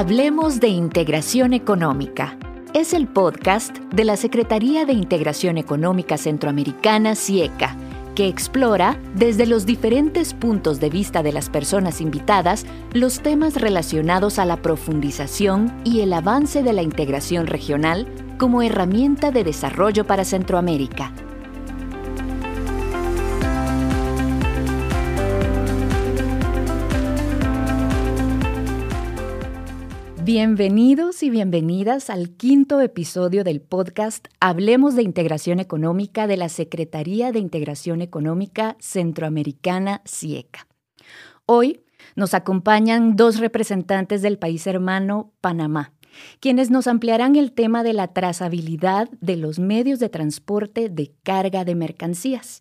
Hablemos de Integración Económica. Es el podcast de la Secretaría de Integración Económica Centroamericana, CIECA, que explora, desde los diferentes puntos de vista de las personas invitadas, los temas relacionados a la profundización y el avance de la integración regional como herramienta de desarrollo para Centroamérica. Bienvenidos y bienvenidas al quinto episodio del podcast Hablemos de Integración Económica de la Secretaría de Integración Económica Centroamericana, CIECA. Hoy nos acompañan dos representantes del país hermano, Panamá, quienes nos ampliarán el tema de la trazabilidad de los medios de transporte de carga de mercancías.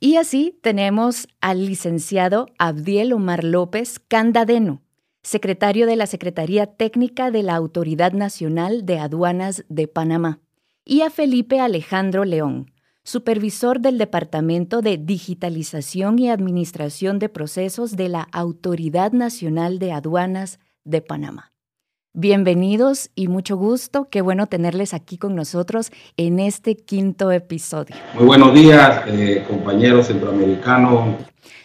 Y así tenemos al licenciado Abdiel Omar López Candadeno, secretario de la Secretaría Técnica de la Autoridad Nacional de Aduanas de Panamá, y a Felipe Alejandro León, supervisor del Departamento de Digitalización y Administración de Procesos de la Autoridad Nacional de Aduanas de Panamá. Bienvenidos y mucho gusto. Qué bueno tenerles aquí con nosotros en este quinto episodio. Muy buenos días, eh, compañeros centroamericanos.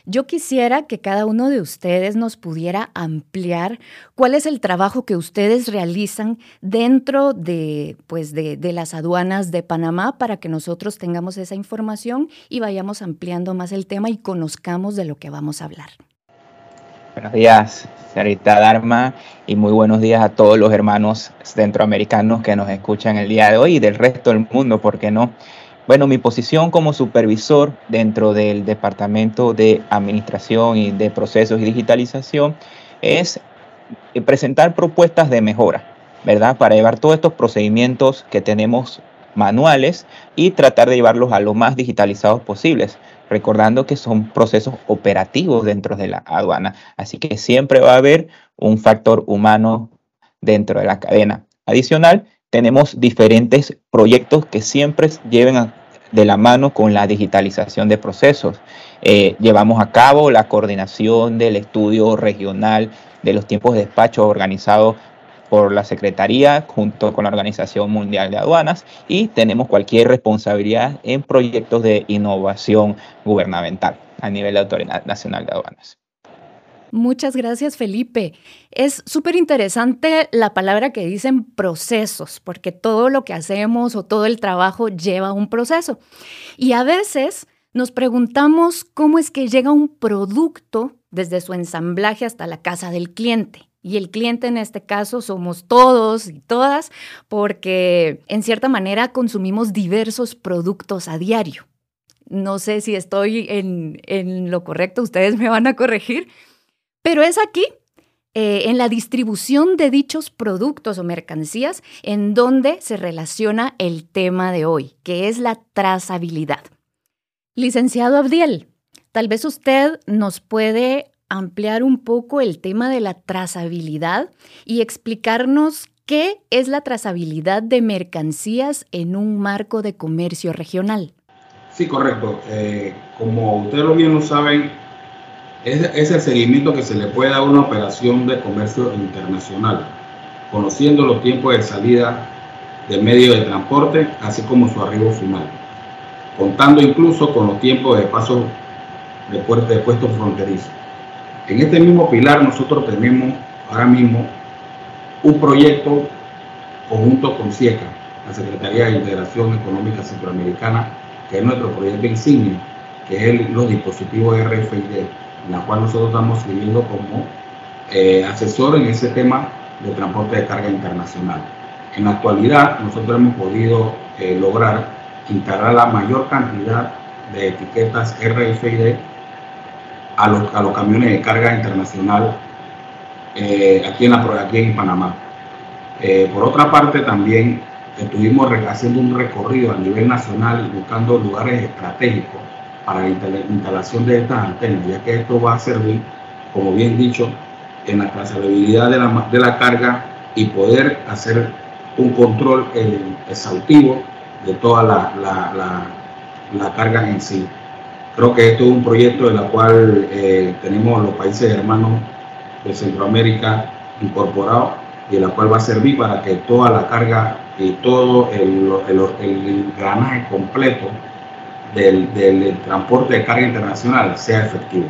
Yo quisiera que cada uno de ustedes nos pudiera ampliar cuál es el trabajo que ustedes realizan dentro de, pues de, de las aduanas de Panamá para que nosotros tengamos esa información y vayamos ampliando más el tema y conozcamos de lo que vamos a hablar. Buenos días, señorita Dharma, y muy buenos días a todos los hermanos centroamericanos que nos escuchan el día de hoy y del resto del mundo, ¿por qué no? Bueno, mi posición como supervisor dentro del Departamento de Administración y de Procesos y Digitalización es presentar propuestas de mejora, ¿verdad? Para llevar todos estos procedimientos que tenemos manuales y tratar de llevarlos a lo más digitalizados posibles, recordando que son procesos operativos dentro de la aduana, así que siempre va a haber un factor humano dentro de la cadena. Adicional, tenemos diferentes proyectos que siempre lleven de la mano con la digitalización de procesos. Eh, llevamos a cabo la coordinación del estudio regional de los tiempos de despacho organizado por la Secretaría junto con la Organización Mundial de Aduanas y tenemos cualquier responsabilidad en proyectos de innovación gubernamental a nivel de Autoridad Nacional de Aduanas. Muchas gracias, Felipe. Es súper interesante la palabra que dicen procesos, porque todo lo que hacemos o todo el trabajo lleva un proceso. Y a veces nos preguntamos cómo es que llega un producto desde su ensamblaje hasta la casa del cliente. Y el cliente en este caso somos todos y todas, porque en cierta manera consumimos diversos productos a diario. No sé si estoy en, en lo correcto, ustedes me van a corregir, pero es aquí, eh, en la distribución de dichos productos o mercancías, en donde se relaciona el tema de hoy, que es la trazabilidad. Licenciado Abdiel, tal vez usted nos puede ampliar un poco el tema de la trazabilidad y explicarnos qué es la trazabilidad de mercancías en un marco de comercio regional. Sí, correcto. Eh, como ustedes lo bien lo saben, es, el seguimiento que se le puede dar a una operación de comercio internacional, conociendo los tiempos de salida de medio de transporte, así como su arribo final, contando incluso con los tiempos de paso de, de puestos fronterizos. En este mismo pilar nosotros tenemos ahora mismo un proyecto conjunto con SIECA, la Secretaría de Integración Económica Centroamericana, que es nuestro proyecto insignia, que es los dispositivos RFID en la cual nosotros estamos sirviendo como eh, asesor en ese tema de transporte de carga internacional. En la actualidad, nosotros hemos podido eh, lograr integrar la mayor cantidad de etiquetas RFID a los, a los camiones de carga internacional eh, aquí, en la, aquí en Panamá. por otra parte, también estuvimos haciendo un recorrido a nivel nacional buscando lugares estratégicos para la instalación de estas antenas, ya que esto va a servir, como bien dicho, en la trazabilidad de la, de la carga y poder hacer un control eh, exhaustivo de toda la, la, la, carga en sí. Creo que esto es un proyecto en el cual eh, tenemos los países hermanos de Centroamérica incorporado y la cual va a servir para que toda la carga y todo el, el, granaje completo del, del transporte de carga internacional sea efectivo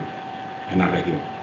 en la región.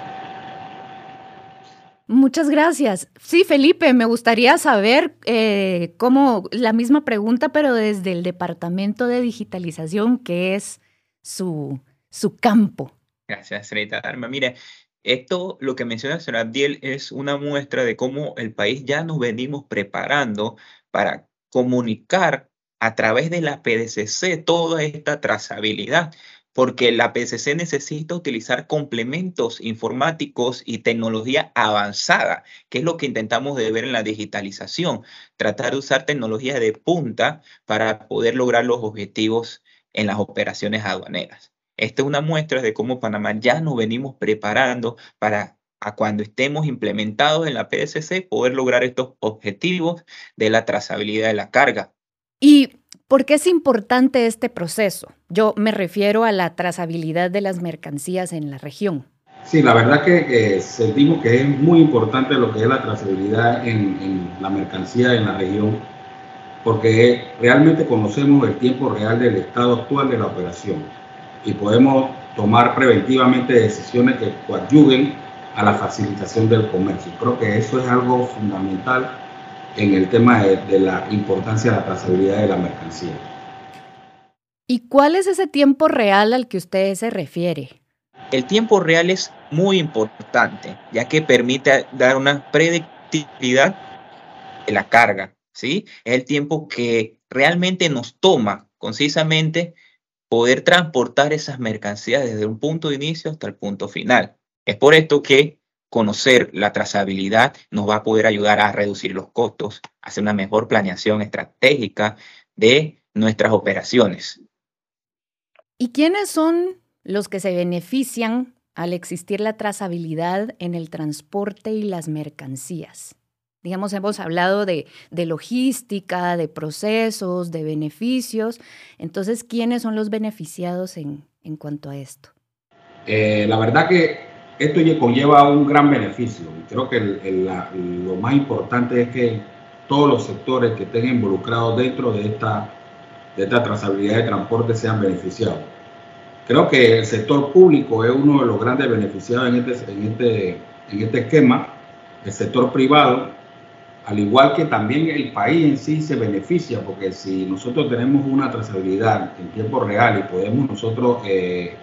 Muchas gracias. Sí, Felipe, me gustaría saber eh, cómo, la misma pregunta, pero desde el Departamento de Digitalización, que es su, su campo. Gracias, señorita Arma. Mire, esto, lo que menciona el señor Abdiel, es una muestra de cómo el país ya nos venimos preparando para comunicar a través de la PDCC toda esta trazabilidad porque la PCC necesita utilizar complementos informáticos y tecnología avanzada, que es lo que intentamos de ver en la digitalización, tratar de usar tecnología de punta para poder lograr los objetivos en las operaciones aduaneras. Esta es una muestra de cómo Panamá ya nos venimos preparando para cuando estemos implementados en la PSC poder lograr estos objetivos de la trazabilidad de la carga. Y ¿Por qué es importante este proceso? Yo me refiero a la trazabilidad de las mercancías en la región. Sí, la verdad que sentimos que es muy importante lo que es la trazabilidad en, la mercancía en la región, porque realmente conocemos el tiempo real del estado actual de la operación y podemos tomar preventivamente decisiones que coadyuven a la facilitación del comercio. Creo que eso es algo fundamental en el tema de, la importancia de la trazabilidad de la mercancía. ¿Y cuál es ese tiempo real al que usted se refiere? El tiempo real es muy importante, ya que permite dar una predictibilidad de la carga, ¿sí? Es el tiempo que realmente nos toma concisamente poder transportar esas mercancías desde un punto de inicio hasta el punto final. Es por esto que conocer la trazabilidad nos va a poder ayudar a reducir los costos, hacer una mejor planeación estratégica de nuestras operaciones. ¿Y quiénes son los que se benefician al existir la trazabilidad en el transporte y las mercancías? Digamos, hemos hablado de, logística, de procesos, de beneficios. Entonces, ¿quiénes son los beneficiados en, cuanto a esto? Eh, la verdad que esto conlleva un gran beneficio. Creo que lo más importante es que todos los sectores que estén involucrados dentro de esta, de esta trazabilidad de transporte sean beneficiados. Creo que el sector público es uno de los grandes beneficiados en este, en este, en este esquema. El sector privado, al igual que también el país en sí se beneficia, porque si nosotros tenemos una trazabilidad en tiempo real y podemos nosotros eh,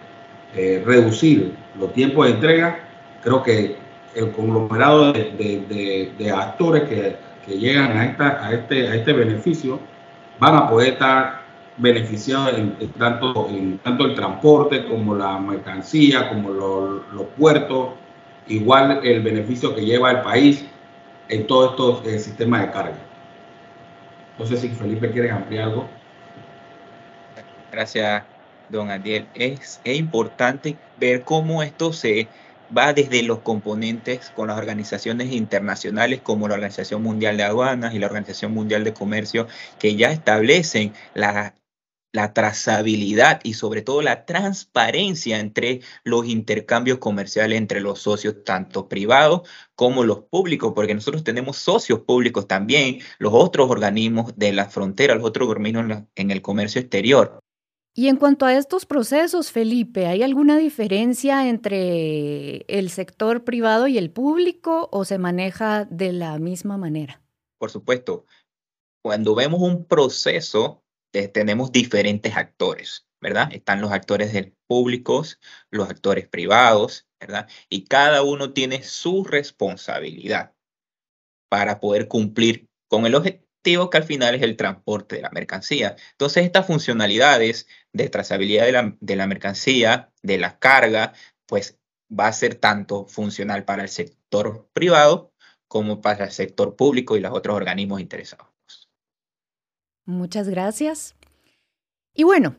eh, reducir los tiempos de entrega, creo que el conglomerado de, actores que, llegan este, a este beneficio van a poder estar beneficiados en, tanto, en tanto el transporte como la mercancía, como los puertos, igual el beneficio que lleva el país en todos estos eh, sistemas de carga. No sé si Felipe quiere ampliar algo. Gracias, don Adiel, es, importante ver cómo esto se va desde los componentes con las organizaciones internacionales como la Organización Mundial de Aduanas y la Organización Mundial de Comercio, que ya establecen la, la trazabilidad y sobre todo la transparencia entre los intercambios comerciales entre los socios, tanto privados como los públicos, porque nosotros tenemos socios públicos también, los otros organismos de la frontera, los otros organismos en el comercio exterior. Y en cuanto a estos procesos, Felipe, ¿hay alguna diferencia entre el sector privado y el público o se maneja de la misma manera? Por supuesto, cuando vemos un proceso, eh, tenemos diferentes actores, ¿verdad? Están los actores del públicos, los actores privados, ¿verdad? Y cada uno tiene su responsabilidad para poder cumplir con el objetivo que al final es el transporte de la mercancía. Entonces, estas funcionalidades de trazabilidad de la, de la mercancía, de la carga, pues va a ser tanto funcional para el sector privado como para el sector público y los otros organismos interesados. Muchas gracias. Y bueno,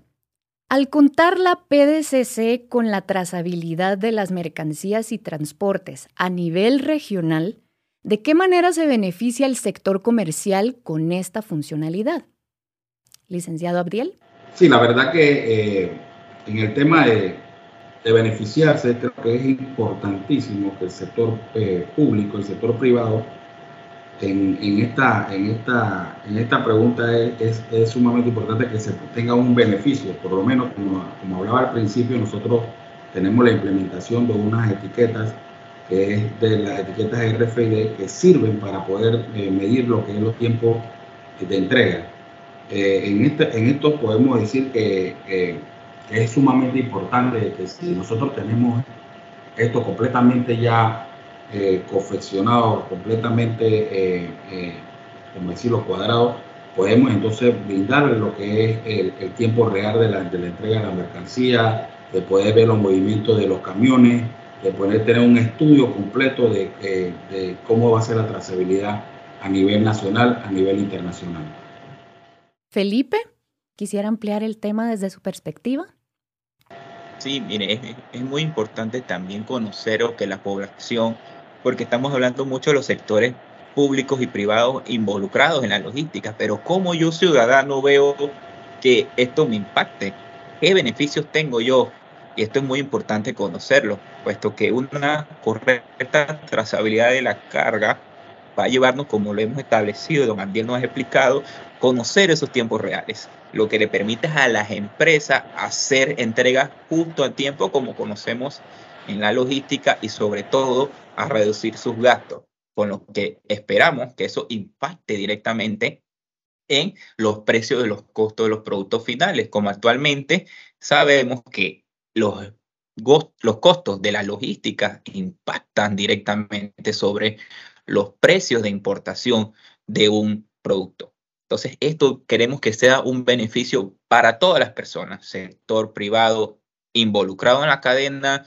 al contar la PDCC con la trazabilidad de las mercancías y transportes a nivel regional, ¿De qué manera se beneficia el sector comercial con esta funcionalidad? Licenciado Abdiel. Sí, la verdad que eh, en el tema de, beneficiarse, creo que es importantísimo que el sector eh, público, el sector privado, en, esta, pregunta es, sumamente importante que se tenga un beneficio, por lo menos como hablaba al principio, nosotros tenemos la implementación de unas etiquetas que es de las etiquetas RFID que sirven para poder eh, medir lo que es los tiempos de entrega. Eh, en, este, en esto podemos decir que, es sumamente importante que si nosotros tenemos esto completamente ya eh, confeccionado, completamente, como decirlo, cuadrado, podemos entonces brindarle lo que es el, el tiempo real de la, de la, entrega de la mercancía, de poder ver los movimientos de los camiones, de poder tener un estudio completo de, de cómo va a ser la trazabilidad a nivel nacional, a nivel internacional. Felipe, ¿quisiera ampliar el tema desde su perspectiva? Sí, mire, es, muy importante también conocer que la población, porque estamos hablando mucho de los sectores públicos y privados involucrados en la logística, pero como yo ciudadano veo que esto me impacte, qué beneficios tengo yo, y esto es muy importante conocerlo, puesto que una correcta trazabilidad de la carga va a llevarnos, como lo hemos establecido, don Andiel nos ha explicado, conocer esos tiempos reales, lo que le permite a las empresas hacer entregas justo a tiempo, como conocemos en la logística, y sobre todo a reducir sus gastos, con lo que esperamos que eso impacte directamente en los precios de los costos de los productos finales, como actualmente sabemos que los, los costos de la logística impactan directamente sobre los precios de importación de un producto. Entonces, esto queremos que sea un beneficio para todas las personas, sector privado involucrado en la cadena,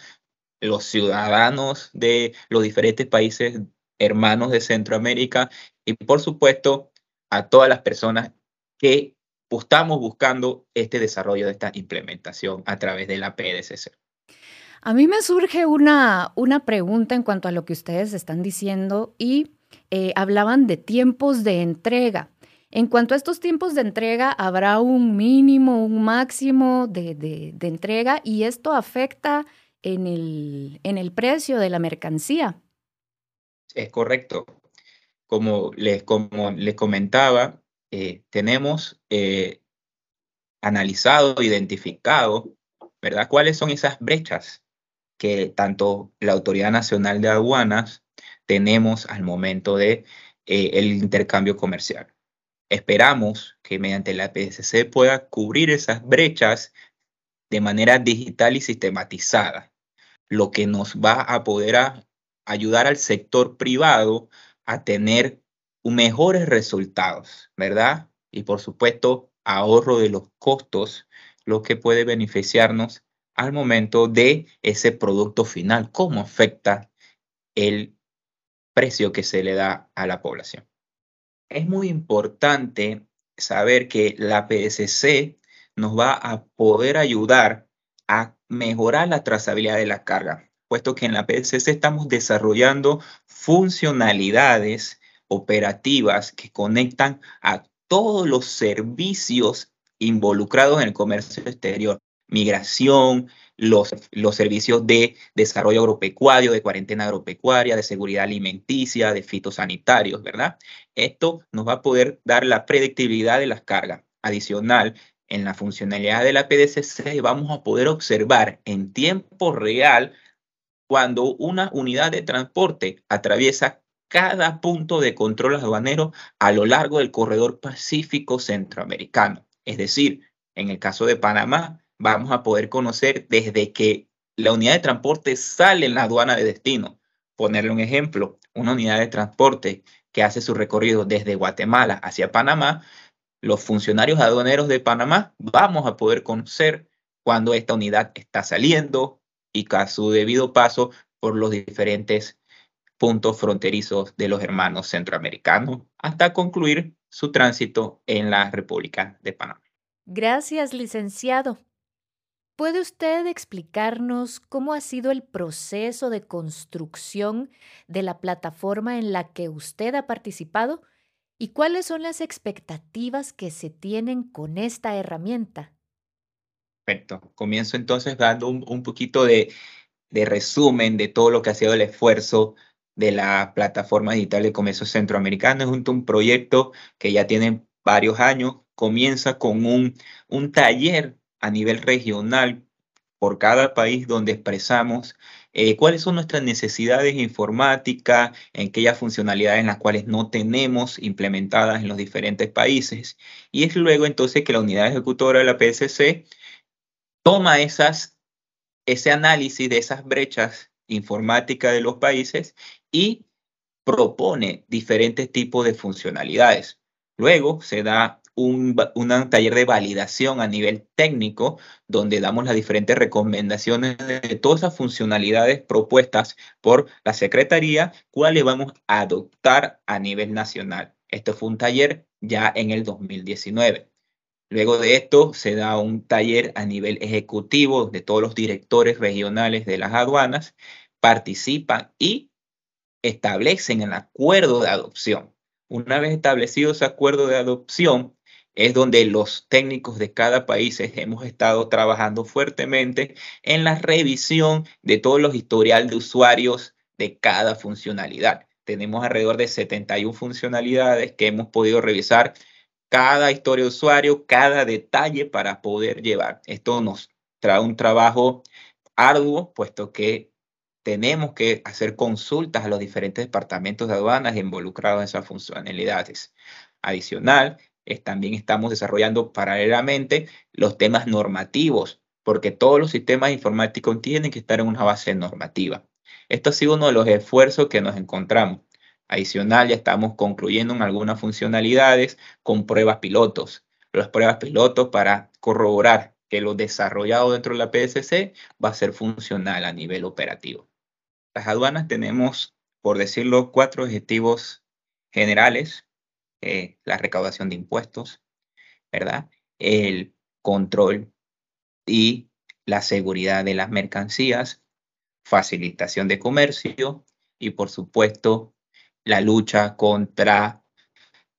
los ciudadanos de los diferentes países hermanos de Centroamérica y, por supuesto, a todas las personas que estamos buscando este desarrollo de esta implementación a través de la PDCC. A mí me surge una, una pregunta en cuanto a lo que ustedes están diciendo y eh, hablaban de tiempos de entrega. En cuanto a estos tiempos de entrega, ¿habrá un mínimo, un máximo de, entrega y esto afecta en el, en el, precio de la mercancía? Es correcto. Como les, como les comentaba, eh, tenemos eh, analizado, identificado, ¿verdad? ¿Cuáles son esas brechas que tanto la Autoridad Nacional de Aduanas tenemos al momento de eh, el intercambio comercial? Esperamos que mediante la PSC pueda cubrir esas brechas de manera digital y sistematizada, lo que nos va a poder ayudar al sector privado a tener mejores resultados, ¿verdad? Y por supuesto, ahorro de los costos, lo que puede beneficiarnos al momento de ese producto final, cómo afecta el precio que se le da a la población es muy importante saber que la PSC nos va a poder ayudar a mejorar la trazabilidad de la carga, puesto que en la PSC estamos desarrollando funcionalidades operativas que conectan a todos los servicios involucrados en el comercio exterior, migración, los, los servicios de desarrollo agropecuario, de cuarentena agropecuaria, de seguridad alimenticia, de fitosanitarios, ¿verdad? Esto nos va a poder dar la predictibilidad de las cargas. Adicional, en la funcionalidad de la PDCC vamos a poder observar en tiempo real cuando una unidad de transporte atraviesa cada punto de control aduanero a lo largo del corredor pacífico centroamericano. Es decir, en el caso de Panamá, vamos a poder conocer desde que la unidad de transporte sale en la aduana de destino. Ponerle un ejemplo, una unidad de transporte que hace su recorrido desde Guatemala hacia Panamá, los funcionarios aduaneros de Panamá vamos a poder conocer cuando esta unidad está saliendo y a su debido paso por los diferentes puntos fronterizos de los hermanos centroamericanos hasta concluir su tránsito en la República de Panamá. Gracias, licenciado. ¿Puede usted explicarnos cómo ha sido el proceso de construcción de la plataforma en la que usted ha participado y cuáles son las expectativas que se tienen con esta herramienta? Perfecto. Comienzo entonces dando un, poquito de, de, resumen de todo lo que ha sido el esfuerzo de la plataforma digital de comercio centroamericano. Es un, proyecto que ya tiene varios años. Comienza con un, un taller a nivel regional por cada país donde expresamos eh, cuáles son nuestras necesidades informáticas, en aquellas funcionalidades en las cuales no tenemos implementadas en los diferentes países. Y es luego entonces que la unidad ejecutora de la PSC toma esas, ese análisis de esas brechas informáticas de los países y propone diferentes tipos de funcionalidades. Luego se da un, taller de validación a nivel técnico donde damos las diferentes recomendaciones de todas esas funcionalidades propuestas por la Secretaría, cuáles vamos a adoptar a nivel nacional. Esto fue un taller ya en el 2019. Luego de esto se da un taller a nivel ejecutivo de todos los directores regionales de las aduanas, participan y establecen el acuerdo de adopción. Una vez establecido ese acuerdo de adopción, es donde los técnicos de cada país hemos estado trabajando fuertemente en la revisión de todos los historial de usuarios de cada funcionalidad. Tenemos alrededor de 71 funcionalidades que hemos podido revisar cada historia de usuario, cada detalle para poder llevar. Esto nos trae un trabajo arduo, puesto que tenemos que hacer consultas a los diferentes departamentos de aduanas involucrados en esas funcionalidades. Adicional, también estamos desarrollando paralelamente los temas normativos, porque todos los sistemas informáticos tienen que estar en una base normativa. Esto ha sido uno de los esfuerzos que nos encontramos. Adicional, ya estamos concluyendo en algunas funcionalidades con pruebas pilotos. Las pruebas pilotos para corroborar que lo desarrollado dentro de la PSC va a ser funcional a nivel operativo. Las aduanas tenemos, por decirlo, cuatro objetivos generales. Eh, la recaudación de impuestos, ¿verdad? El control y la seguridad de las mercancías, facilitación de comercio y, por supuesto, la lucha contra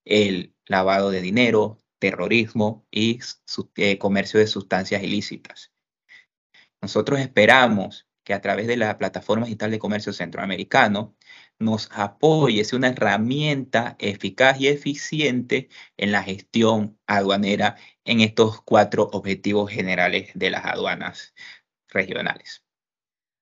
el lavado de dinero, terrorismo y eh, comercio de sustancias ilícitas. Nosotros esperamos que a través de la plataforma digital de comercio centroamericano nos apoye, sea una herramienta eficaz y eficiente en la gestión aduanera en estos cuatro objetivos generales de las aduanas regionales.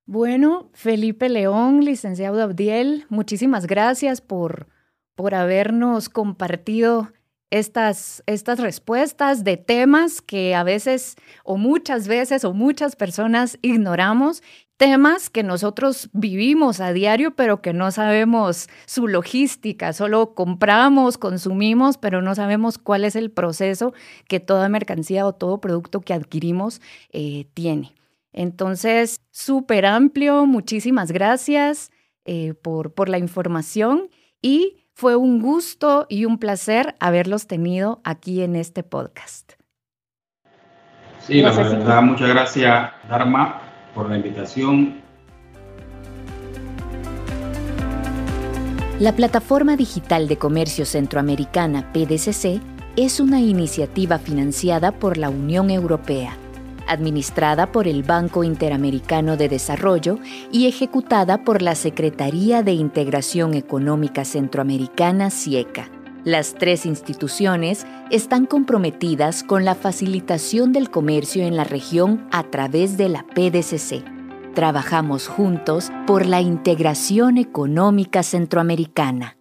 Bueno, Felipe León, licenciado Abdiel, muchísimas gracias por, por habernos compartido estas, estas respuestas de temas que a veces o muchas veces o muchas personas ignoramos, temas que nosotros vivimos a diario pero que no sabemos su logística, solo compramos, consumimos, pero no sabemos cuál es el proceso que toda mercancía o todo producto que adquirimos eh, tiene. Entonces, súper amplio, muchísimas gracias eh, por, por la información y fue un gusto y un placer haberlos tenido aquí en este podcast. Sí, la verdad, muchas gracias, Dharma, por la invitación. La Plataforma Digital de Comercio Centroamericana, PDCC, es una iniciativa financiada por la Unión Europea administrada por el Banco Interamericano de Desarrollo y ejecutada por la Secretaría de Integración Económica Centroamericana, SIECA. Las tres instituciones están comprometidas con la facilitación del comercio en la región a través de la PDCC. Trabajamos juntos por la integración económica centroamericana.